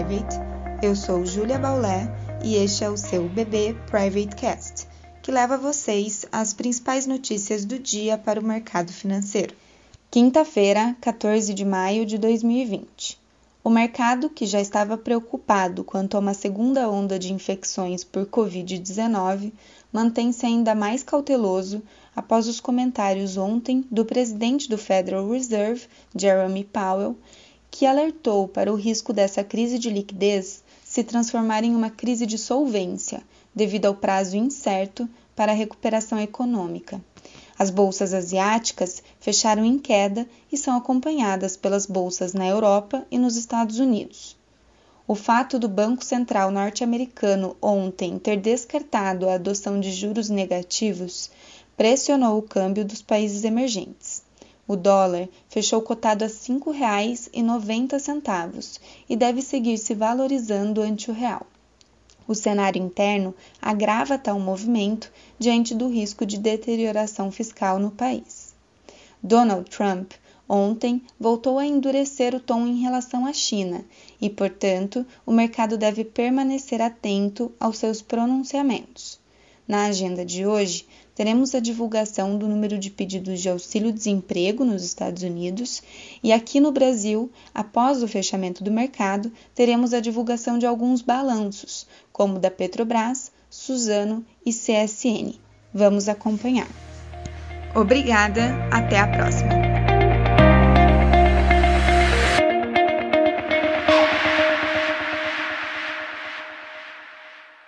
Private. Eu sou Júlia Baulé e este é o seu BB Private Cast, que leva vocês as principais notícias do dia para o mercado financeiro. Quinta-feira, 14 de maio de 2020. O mercado, que já estava preocupado quanto a uma segunda onda de infecções por Covid-19, mantém-se ainda mais cauteloso após os comentários ontem do presidente do Federal Reserve, Jeremy Powell, que alertou para o risco dessa crise de liquidez se transformar em uma crise de solvência, devido ao prazo incerto para a recuperação econômica. As bolsas asiáticas fecharam em queda e são acompanhadas pelas bolsas na Europa e nos Estados Unidos. O fato do Banco Central norte-americano ontem ter descartado a adoção de juros negativos pressionou o câmbio dos países emergentes. O dólar fechou cotado a R$ 5,90 e deve seguir se valorizando ante o real. O cenário interno agrava tal movimento diante do risco de deterioração fiscal no país. Donald Trump ontem voltou a endurecer o tom em relação à China e, portanto, o mercado deve permanecer atento aos seus pronunciamentos. Na agenda de hoje, teremos a divulgação do número de pedidos de auxílio-desemprego nos Estados Unidos e aqui no Brasil, após o fechamento do mercado, teremos a divulgação de alguns balanços, como da Petrobras, Suzano e CSN. Vamos acompanhar. Obrigada, até a próxima!